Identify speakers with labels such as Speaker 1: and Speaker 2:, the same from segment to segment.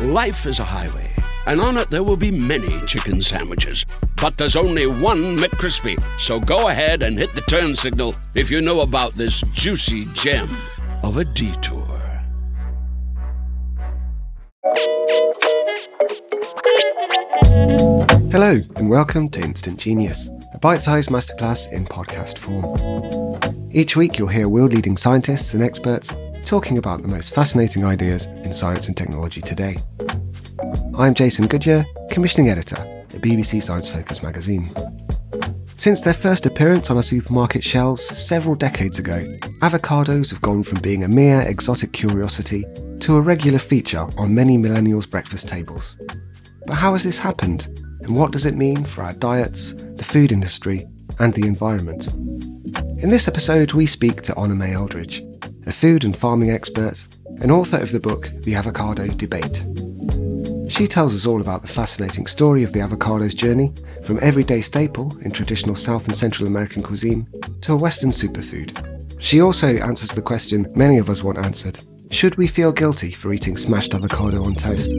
Speaker 1: Life is a highway, and on it there will be many chicken sandwiches. But there's only one McCrispy. So go ahead and hit the turn signal if you know about this juicy gem of a detour.
Speaker 2: Hello, and welcome to Instant Genius, a bite sized masterclass in podcast form. Each week, you'll hear world leading scientists and experts talking about the most fascinating ideas in science and technology today. I'm Jason Goodyer, commissioning editor at BBC Science Focus magazine. Since their first appearance on our supermarket shelves several decades ago, avocados have gone from being a mere exotic curiosity to a regular feature on many millennials' breakfast tables. But how has this happened? And what does it mean for our diets, the food industry, and the environment? In this episode, we speak to Honor May Eldridge, a food and farming expert and author of the book The Avocado Debate. She tells us all about the fascinating story of the avocado's journey from everyday staple in traditional South and Central American cuisine to a Western superfood. She also answers the question many of us want answered Should we feel guilty for eating smashed avocado on toast?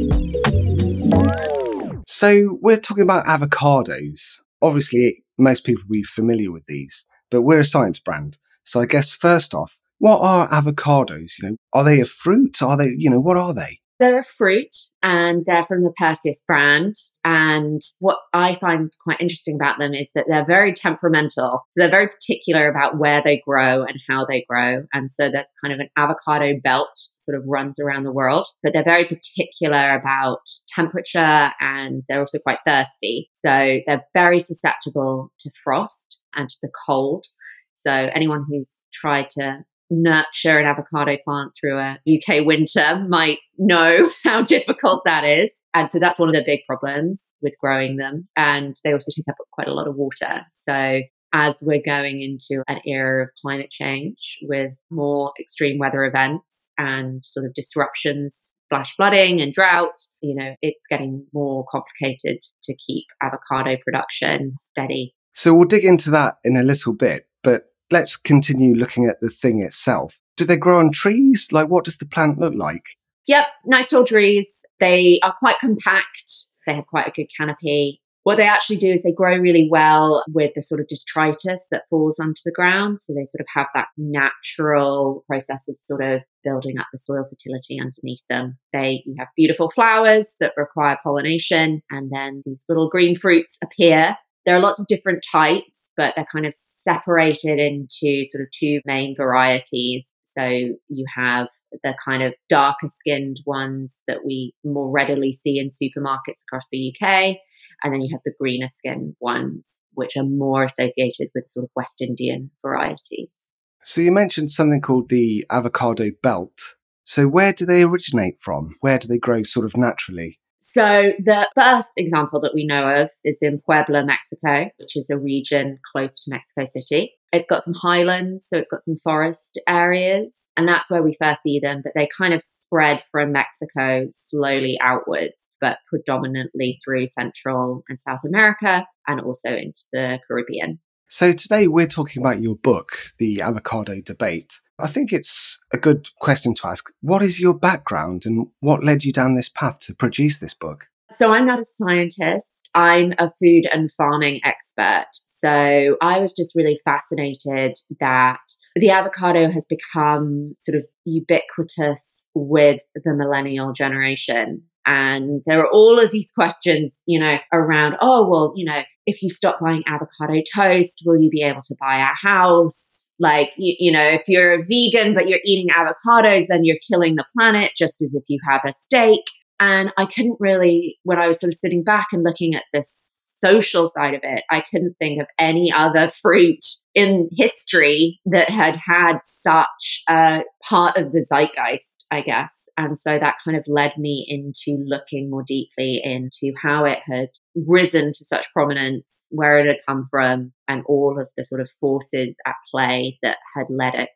Speaker 2: So, we're talking about avocados. Obviously, most people will be familiar with these, but we're a science brand. So, I guess first off, what are avocados? You know, are they a fruit? Are they, you know, what are they?
Speaker 3: They're a fruit and they're from the Persea brand. And what I find quite interesting about them is that they're very temperamental. So they're very particular about where they grow and how they grow. And so there's kind of an avocado belt sort of runs around the world, but they're very particular about temperature and they're also quite thirsty. So they're very susceptible to frost and to the cold. So anyone who's tried to nurture an avocado plant through a UK winter might know how difficult that is. And so that's one of the big problems with growing them. And they also take up quite a lot of water. So as we're going into an era of climate change with more extreme weather events and sort of disruptions, flash flooding and drought, you know, it's getting more complicated to keep avocado production steady.
Speaker 2: So we'll dig into that in a little bit. But let's continue looking at the thing itself. Do they grow on trees? Like, what does the plant look like?
Speaker 3: Yep, nice tall trees. They are quite compact. They have quite a good canopy. What they actually do is they grow really well with the sort of detritus that falls onto the ground. So they sort of have that natural process of sort of building up the soil fertility underneath them. They you have beautiful flowers that require pollination, and then these little green fruits appear there are lots of different types, but they're kind of separated into sort of two main varieties. So you have the kind of darker skinned ones that we more readily see in supermarkets across the UK. And then you have the greener skin ones, which are more associated with sort of West Indian varieties.
Speaker 2: So you mentioned something called the avocado belt. So where do they originate from? Where do they grow sort of naturally?
Speaker 3: So, the first example that we know of is in Puebla, Mexico, which is a region close to Mexico City. It's got some highlands, so it's got some forest areas, and that's where we first see them. But they kind of spread from Mexico slowly outwards, but predominantly through Central and South America and also into the Caribbean.
Speaker 2: So today we're talking about your book, The Avocado Debate. I think it's a good question to ask. What is your background and what led you down this path to produce this book?
Speaker 3: So, I'm not a scientist. I'm a food and farming expert. So, I was just really fascinated that the avocado has become sort of ubiquitous with the millennial generation. And there are all of these questions, you know, around, oh, well, you know, if you stop buying avocado toast, will you be able to buy a house? Like, you, you know, if you're a vegan, but you're eating avocados, then you're killing the planet just as if you have a steak. And I couldn't really, when I was sort of sitting back and looking at this social side of it, I couldn't think of any other fruit in history that had had such a part of the zeitgeist, I guess. And so that kind of led me into looking more deeply into how it had risen to such prominence, where it had come from, and all of the sort of forces at play that had led it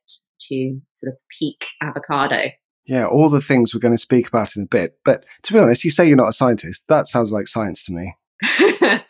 Speaker 3: to sort of peak avocado.
Speaker 2: Yeah, all the things we're going to speak about in a bit. But to be honest, you say you're not a scientist. That sounds like science to me.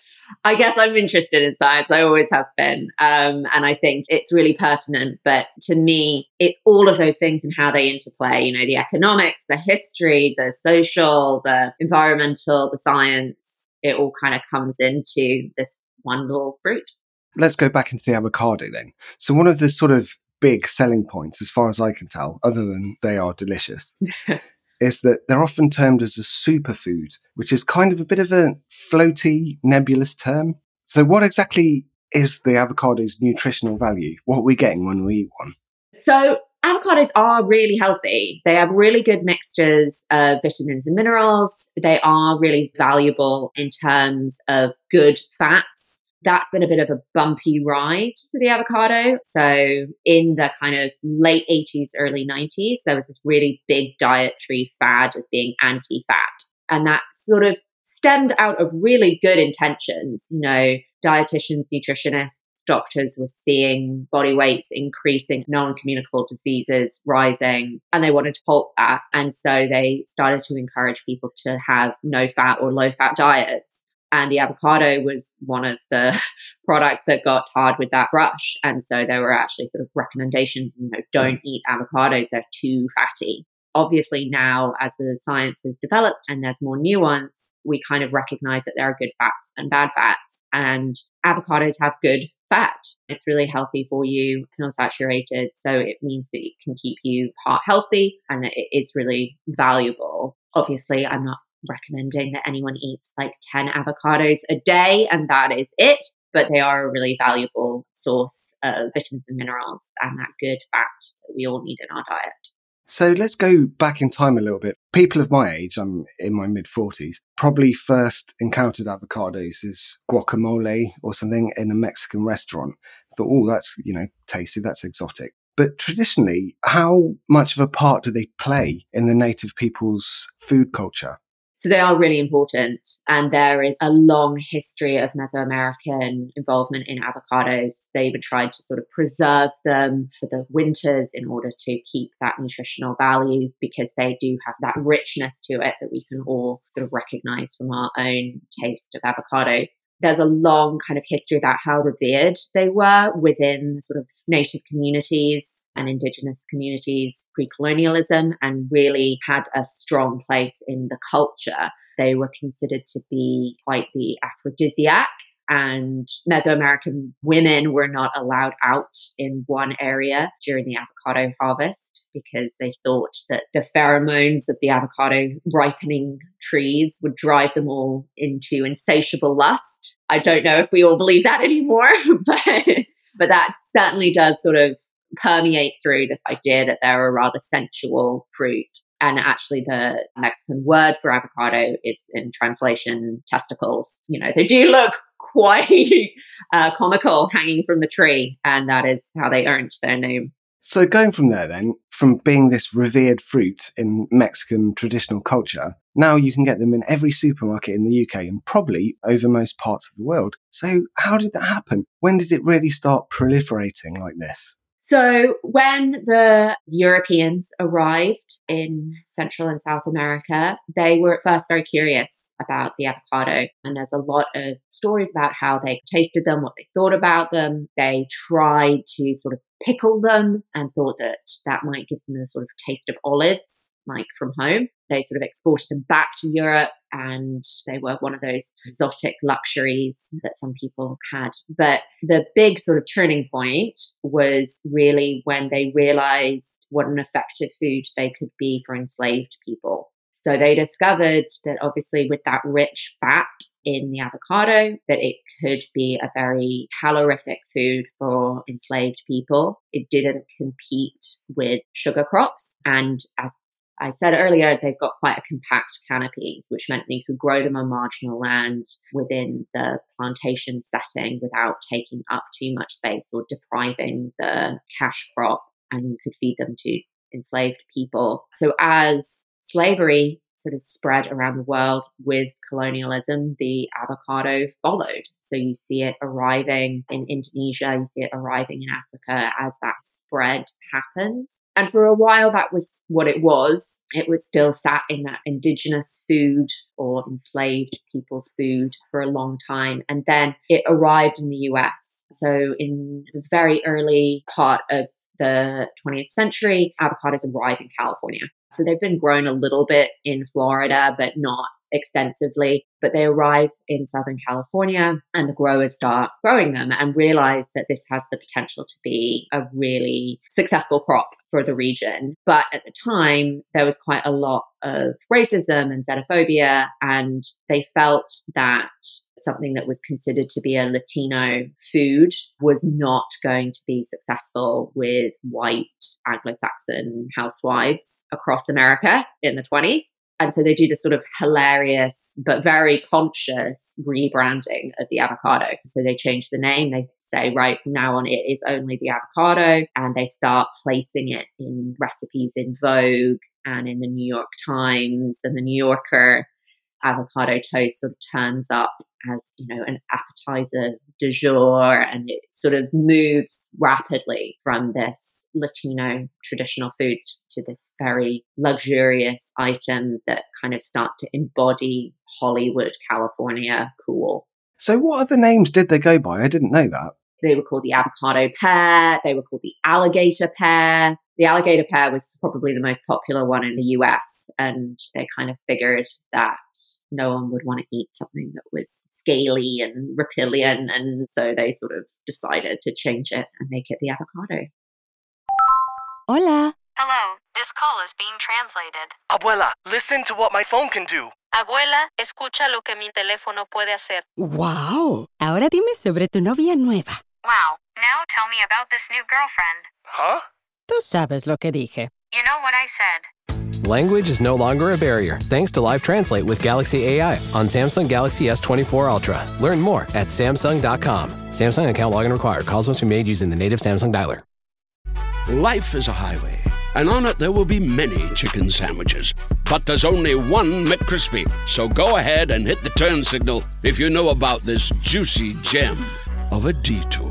Speaker 3: I guess I'm interested in science. I always have been. Um, and I think it's really pertinent. But to me, it's all of those things and how they interplay, you know, the economics, the history, the social, the environmental, the science. It all kind of comes into this one little fruit.
Speaker 2: Let's go back into the avocado then. So, one of the sort of big selling points, as far as I can tell, other than they are delicious, is that they're often termed as a superfood, which is kind of a bit of a floaty, nebulous term. So, what exactly is the avocado's nutritional value? What are we getting when we eat one?
Speaker 3: So, avocados are really healthy. They have really good mixtures of vitamins and minerals. They are really valuable in terms of good fats that's been a bit of a bumpy ride for the avocado. So in the kind of late 80s, early 90s, there was this really big dietary fad of being anti-fat. And that sort of stemmed out of really good intentions. You know, dietitians, nutritionists, doctors were seeing body weights increasing, non communicable diseases rising, and they wanted to halt that. And so they started to encourage people to have no fat or low fat diets. And the avocado was one of the products that got tarred with that brush. And so there were actually sort of recommendations, you know, don't eat avocados, they're too fatty. Obviously, now as the science has developed and there's more nuance, we kind of recognize that there are good fats and bad fats. And avocados have good fat. It's really healthy for you. It's not saturated. So it means that it can keep you heart healthy and that it is really valuable. Obviously, I'm not recommending that anyone eats like 10 avocados a day and that is it. But they are a really valuable source of vitamins and minerals and that good fat that we all need in our diet.
Speaker 2: So let's go back in time a little bit. People of my age, I'm in my mid 40s, probably first encountered avocados as guacamole or something in a Mexican restaurant. Thought, oh, that's, you know, tasty, that's exotic. But traditionally, how much of a part do they play in the native people's food culture?
Speaker 3: So they are really important. And there is a long history of Mesoamerican involvement in avocados. They even tried to sort of preserve them for the winters in order to keep that nutritional value because they do have that richness to it that we can all sort of recognize from our own taste of avocados there's a long kind of history about how revered they were within sort of native communities and indigenous communities pre-colonialism and really had a strong place in the culture. They were considered to be quite the aphrodisiac and Mesoamerican women were not allowed out in one area during the avocado harvest because they thought that the pheromones of the avocado ripening trees would drive them all into insatiable lust. I don't know if we all believe that anymore, but but that certainly does sort of permeate through this idea that they're a rather sensual fruit. And actually, the Mexican word for avocado is in translation testicles. You know, they do look quite uh, comical hanging from the tree. And that is how they earned their name.
Speaker 2: So going from there then, from being this revered fruit in Mexican traditional culture, now you can get them in every supermarket in the UK and probably over most parts of the world. So how did that happen? When did it really start proliferating like this?
Speaker 3: So when the Europeans arrived in Central and South America, they were at first very curious about the avocado. And there's a lot of stories about how they tasted them, what they thought about them. They tried to sort of pickle them and thought that that might give them a sort of taste of olives, like from home. They sort of exported them back to Europe and they were one of those hmm. exotic luxuries that some people had. But the big sort of turning point was really when they realized what an effective food they could be for enslaved people. So they discovered that obviously with that rich fat in the avocado that it could be a very calorific food for enslaved people. It didn't compete with sugar crops. And as I said earlier, they've got quite a compact canopies, which meant that you could grow them on marginal land within the plantation setting without taking up too much space or depriving the cash crop, and you could feed them to enslaved people. So as slavery sort of spread around the world with colonialism, the avocado followed. So you see it arriving in Indonesia, you see it arriving in Africa as that spread happens. And for a while, that was what it was. It was still sat in that indigenous food or enslaved people's food for a long time. And then it arrived in the US. So in the very early part of the 20th century, avocados arrive in California. So they've been grown a little bit in Florida, but not extensively. But they arrive in Southern California and the growers start growing them and realize that this has the potential to be a really successful crop for the region. But at the time, there was quite a lot of racism and xenophobia, and they felt that something that was considered to be a Latino food was not going to be successful with white Anglo Saxon housewives across America in the 20s. And so they do this sort of hilarious but very conscious rebranding of the avocado. So they change the name. They say, right, from now on, it is only the avocado. And they start placing it in recipes in Vogue and in the New York Times and the New Yorker avocado toast sort of turns up as you know an appetizer du jour and it sort of moves rapidly from this latino traditional food to this very luxurious item that kind of starts to embody hollywood california cool.
Speaker 2: So what other names did they go by? I didn't know that.
Speaker 3: They were called the avocado pear they were called the alligator pear the alligator pear was probably the most popular one in the US, and they kind of figured that no one would want to eat something that was scaly and reptilian, and so they sort of decided to change it and make it the avocado.
Speaker 4: Hola.
Speaker 5: Hello, this call is being translated.
Speaker 6: Abuela, listen to what my phone can do.
Speaker 5: Abuela, escucha lo que mi teléfono puede hacer.
Speaker 4: Wow. Ahora dime sobre tu novia nueva.
Speaker 5: Wow, now tell me about this new girlfriend.
Speaker 6: Huh?
Speaker 4: Tú sabes lo que dije.
Speaker 5: You know what I said.
Speaker 7: Language is no longer a barrier thanks to Live Translate with Galaxy AI on Samsung Galaxy S24 Ultra. Learn more at Samsung.com. Samsung account login required. Calls must be made using the native Samsung dialer.
Speaker 1: Life is a highway, and on it there will be many chicken sandwiches. But there's only one McCrispy. So go ahead and hit the turn signal if you know about this juicy gem of a detour.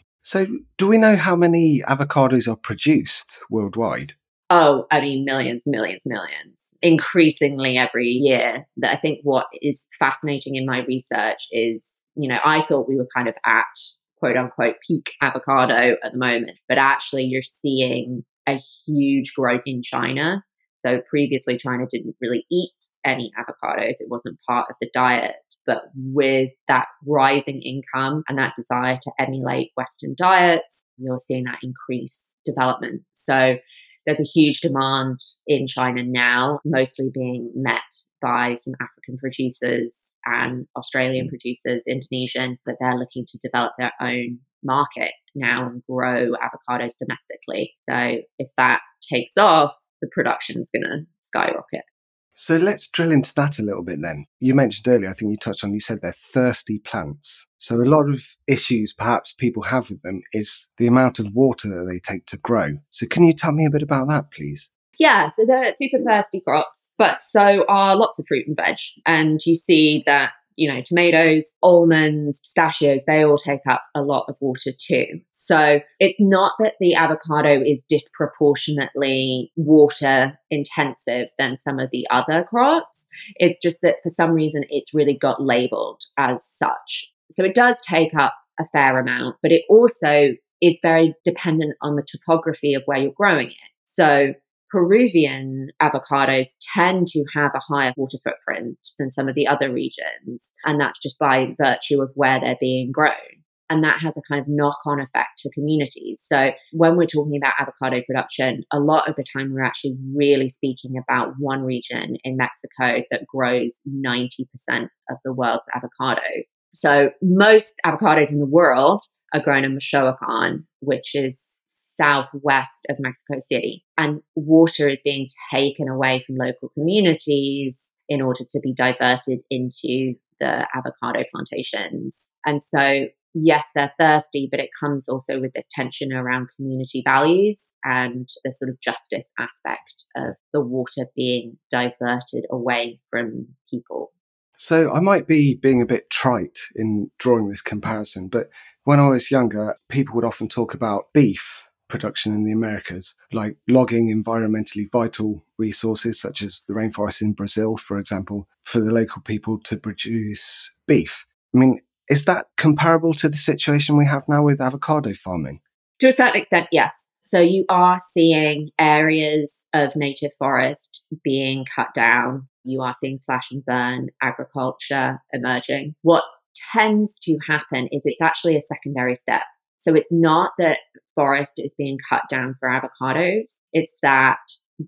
Speaker 2: So, do we know how many avocados are produced worldwide?
Speaker 3: Oh, I mean, millions, millions, millions, increasingly every year. That I think what is fascinating in my research is, you know, I thought we were kind of at quote unquote peak avocado at the moment, but actually you're seeing a huge growth in China. So previously, China didn't really eat any avocados. It wasn't part of the diet. But with that rising income and that desire to emulate Western diets, you're seeing that increase development. So there's a huge demand in China now, mostly being met by some African producers and Australian producers, Indonesian, but they're looking to develop their own market now and grow avocados domestically. So if that takes off, the production is going to skyrocket.
Speaker 2: So let's drill into that a little bit then. You mentioned earlier, I think you touched on, you said they're thirsty plants. So a lot of issues perhaps people have with them is the amount of water that they take to grow. So can you tell me a bit about that, please?
Speaker 3: Yeah, so they're super thirsty crops, but so are lots of fruit and veg. And you see that you know, tomatoes, almonds, pistachios, they all take up a lot of water too. So it's not that the avocado is disproportionately water intensive than some of the other crops. It's just that for some reason it's really got labeled as such. So it does take up a fair amount, but it also is very dependent on the topography of where you're growing it. So Peruvian avocados tend to have a higher water footprint than some of the other regions. And that's just by virtue of where they're being grown. And that has a kind of knock on effect to communities. So when we're talking about avocado production, a lot of the time we're actually really speaking about one region in Mexico that grows 90% of the world's avocados. So most avocados in the world are grown in Michoacan, which is southwest of Mexico City. And water is being taken away from local communities in order to be diverted into the avocado plantations. And so, yes, they're thirsty, but it comes also with this tension around community values and the sort of justice aspect of the water being diverted away from people.
Speaker 2: So, I might be being a bit trite in drawing this comparison, but when I was younger, people would often talk about beef production in the Americas, like logging environmentally vital resources such as the rainforest in Brazil, for example, for the local people to produce beef. I mean, is that comparable to the situation we have now with avocado farming?
Speaker 3: To a certain extent, yes. So you are seeing areas of native forest being cut down. You are seeing slash and burn agriculture emerging. What tends to happen is it's actually a secondary step. So it's not that forest is being cut down for avocados, it's that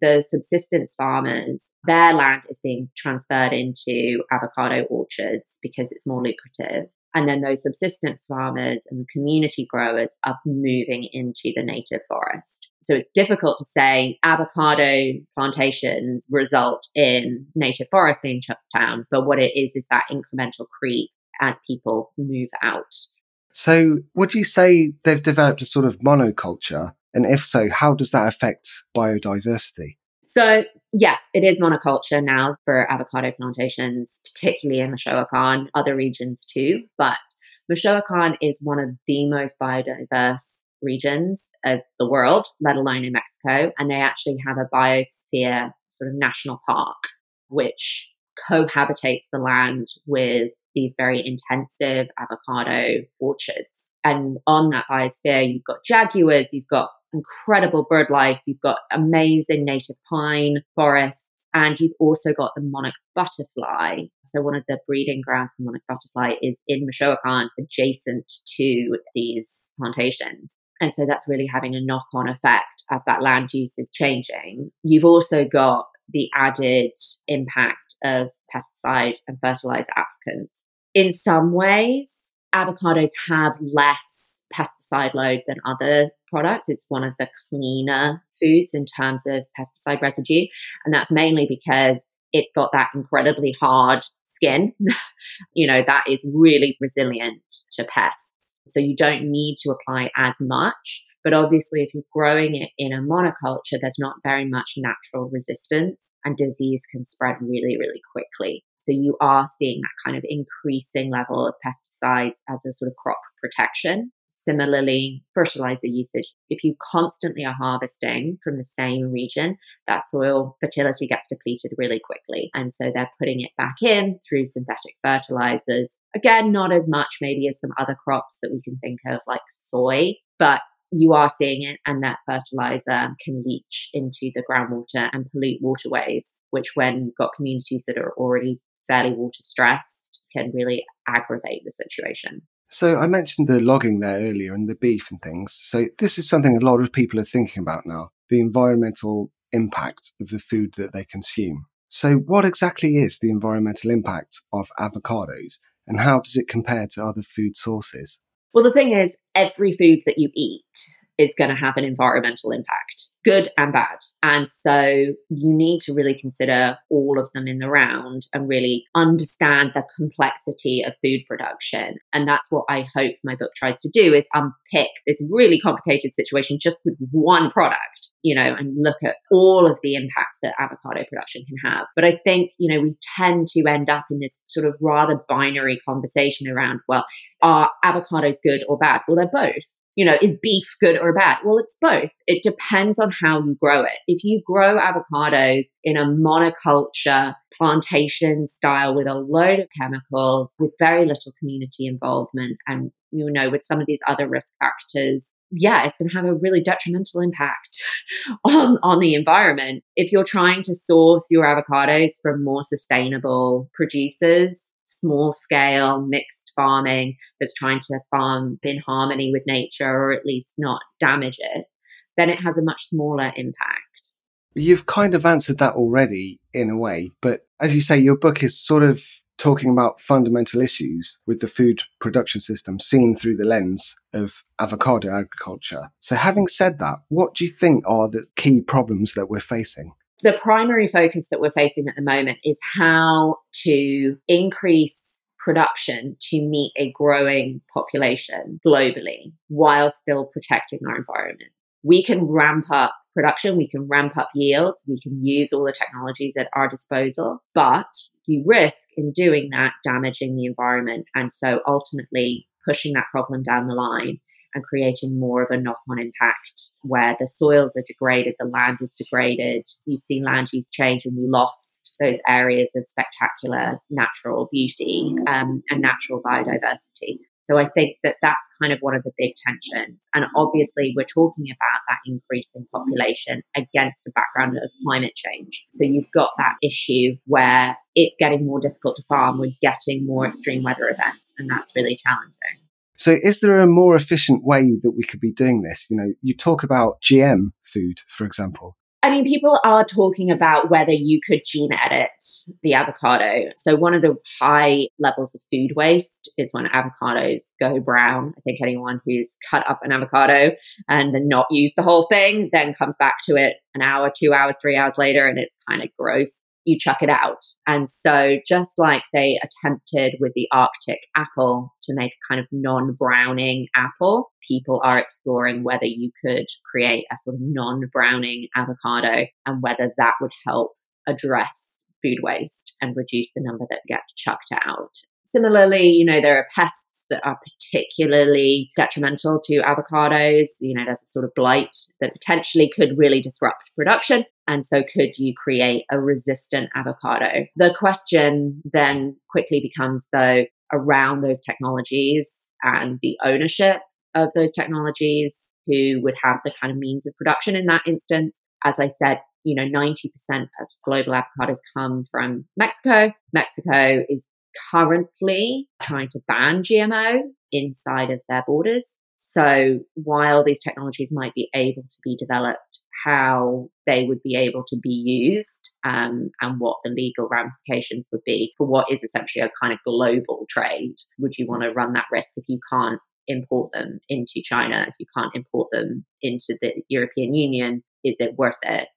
Speaker 3: the subsistence farmers, their land is being transferred into avocado orchards because it's more lucrative. And then those subsistence farmers and the community growers are moving into the native forest. So it's difficult to say avocado plantations result in native forest being shut down, but what it is is that incremental creep as people move out.
Speaker 2: So, would you say they've developed a sort of monoculture? And if so, how does that affect biodiversity?
Speaker 3: So, yes, it is monoculture now for avocado plantations, particularly in Michoacan, other regions too. But Michoacan is one of the most biodiverse regions of the world, let alone in Mexico. And they actually have a biosphere sort of national park, which cohabitates the land with these very intensive avocado orchards. And on that biosphere, you've got jaguars, you've got incredible bird life, you've got amazing native pine forests, and you've also got the monarch butterfly. So one of the breeding grounds for monarch butterfly is in Michoacan, adjacent to these plantations. And so that's really having a knock on effect as that land use is changing. You've also got the added impact of pesticide and fertilizer applicants. In some ways, avocados have less pesticide load than other products. It's one of the cleaner foods in terms of pesticide residue. And that's mainly because it's got that incredibly hard skin, you know, that is really resilient to pests. So you don't need to apply as much. But obviously, if you're growing it in a monoculture, there's not very much natural resistance and disease can spread really, really quickly. So you are seeing that kind of increasing level of pesticides as a sort of crop protection. Similarly, fertilizer usage. If you constantly are harvesting from the same region, that soil fertility gets depleted really quickly. And so they're putting it back in through synthetic fertilizers. Again, not as much maybe as some other crops that we can think of like soy, but you are seeing it, and that fertilizer can leach into the groundwater and pollute waterways, which, when you've got communities that are already fairly water stressed, can really aggravate the situation.
Speaker 2: So I mentioned the logging there earlier and the beef and things. So this is something a lot of people are thinking about now the environmental impact of the food that they consume. So, what exactly is the environmental impact of avocados and how does it compare to other food sources?
Speaker 3: Well, the thing is, every food that you eat is going to have an environmental impact, good and bad. And so you need to really consider all of them in the round and really understand the complexity of food production. And that's what I hope my book tries to do is unpick this really complicated situation just with one product you know, and look at all of the impacts that avocado production can have. But I think, you know, we tend to end up in this sort of rather binary conversation around, well, are avocados good or bad? Well, they're both. You know, is beef good or bad? Well, it's both. It depends on how you grow it. If you grow avocados in a monoculture plantation style with a load of chemicals, with very little community involvement and you know, with some of these other risk factors, yeah, it's going to have a really detrimental impact on, on the environment. If you're trying to source your avocados from more sustainable producers, small scale mixed farming that's trying to farm in harmony with nature or at least not damage it, then it has a much smaller impact.
Speaker 2: You've kind of answered that already in a way, but as you say, your book is sort of talking about fundamental issues with the food production system seen through the lens of avocado agriculture. So, having said that, what do you think are the key problems that we're facing?
Speaker 3: The primary focus that we're facing at the moment is how to increase production to meet a growing population globally while still protecting our environment. We can ramp up production, we can ramp up yields, we can use all the technologies at our disposal, but you risk in doing that damaging the environment. And so ultimately pushing that problem down the line and creating more of a knock on impact where the soils are degraded, the land is degraded. You've seen land use change, and we lost those areas of spectacular natural beauty um, and natural biodiversity. So I think that that's kind of one of the big tensions. And obviously, we're talking about that increase in population against the background of climate change. So you've got that issue where it's getting more difficult to farm, we're getting more extreme weather events, and that's really challenging.
Speaker 2: So, is there a more efficient way that we could be doing this? You know, you talk about GM food, for example.
Speaker 3: I mean, people are talking about whether you could gene edit the avocado. So, one of the high levels of food waste is when avocados go brown. I think anyone who's cut up an avocado and then not used the whole thing then comes back to it an hour, two hours, three hours later, and it's kind of gross you chuck it out. And so, just like they attempted with the Arctic apple to make a kind of non browning apple, people are exploring whether you could create a sort of non browning avocado and whether that would help address food waste and reduce the number that get chucked out. Similarly, you know, there are pests that are particularly detrimental to avocados. You know, there's a sort of blight that potentially could really disrupt production. And so, could you create a resistant avocado? The question then quickly becomes, though, around those technologies and the ownership of those technologies, who would have the kind of means of production in that instance. As I said, you know, 90% of global avocados come from Mexico. Mexico is currently trying to ban GMO inside of their borders. So while these technologies might be able to be developed, how they would be able to be used um, and what the legal ramifications would be for what is essentially a kind of global trade. Would you want to run that risk if you can't import them into China, if you can't import them into the European Union? Is it worth it?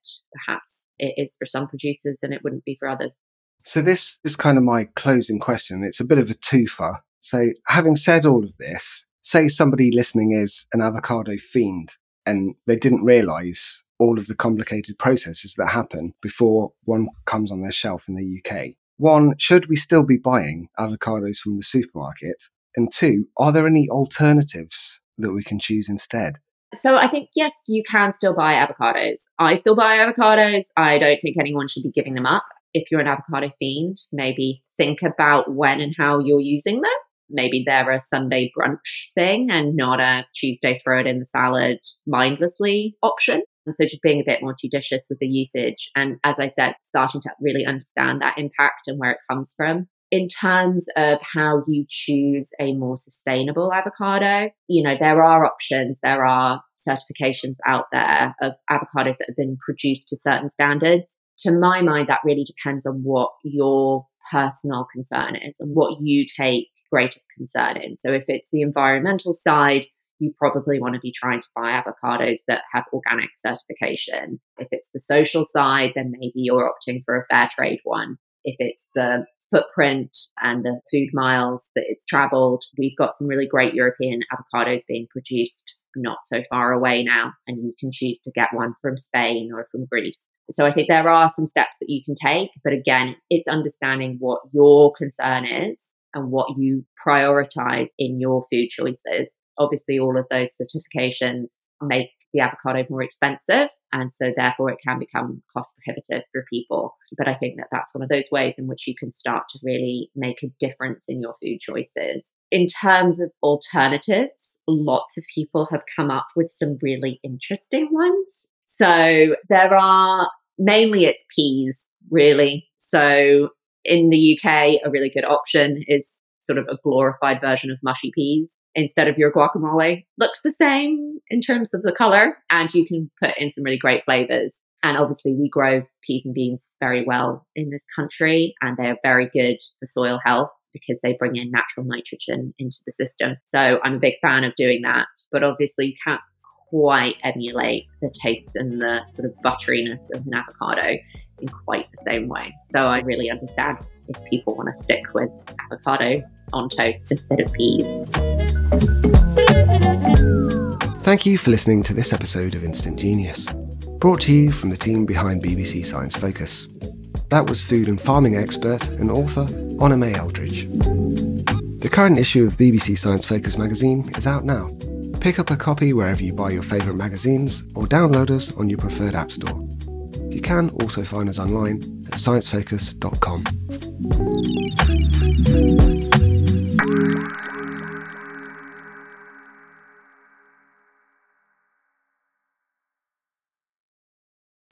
Speaker 3: Perhaps it is for some producers and it wouldn't be for others.
Speaker 2: So this is kind of my closing question. It's a bit of a twofer. So having said all of this, say somebody listening is an avocado fiend and they didn't realize all of the complicated processes that happen before one comes on their shelf in the UK. One, should we still be buying avocados from the supermarket? And two, are there any alternatives that we can choose instead?
Speaker 3: So I think yes, you can still buy avocados. I still buy avocados. I don't think anyone should be giving them up if you're an avocado fiend, maybe think about when and how you're using them. maybe they're a Sunday brunch thing and not a Tuesday throw it in the salad mindlessly option. And so just being a bit more judicious with the usage. And as I said, starting to really understand that impact and where it comes from. In terms of how you choose a more sustainable avocado, you know, there are options, there are certifications out there of avocados that have been produced to certain standards. To my mind, that really depends on what your personal concern is and what you take greatest concern in. So if it's the environmental side, you probably want to be trying to buy avocados that have organic certification. If it's the social side, then maybe you're opting for a fair trade one. If it's the footprint and the food miles that it's traveled, we've got some really great European avocados being produced not so far away now, and you can choose to get one from Spain or from Greece. So I think there are some steps that you can take, but again, it's understanding what your concern is and what you prioritize in your food choices. Obviously, all of those certifications make the avocado more expensive. And so, therefore, it can become cost prohibitive for people. But I think that that's one of those ways in which you can start to really make a difference in your food choices. In terms of alternatives, lots of people have come up with some really interesting ones. So, there are mainly it's peas, really. So, in the UK, a really good option is sort of a glorified version of mushy peas instead of your guacamole. Looks the same in terms of the color, and you can put in some really great flavors. And obviously, we grow peas and beans very well in this country, and they're very good for soil health because they bring in natural nitrogen into the system. So I'm a big fan of doing that. But obviously, you can't quite emulate the taste and the sort of butteriness of an avocado in quite the same way. So I really understand if people want to stick with avocado on toast instead of peas.
Speaker 2: Thank you for listening to this episode of Instant Genius, brought to you from the team behind BBC Science Focus. That was food and farming expert and author Honor May Eldridge. The current issue of BBC Science Focus magazine is out now. Pick up a copy wherever you buy your favourite magazines or download us on your preferred app store. You can also find us online at sciencefocus.com.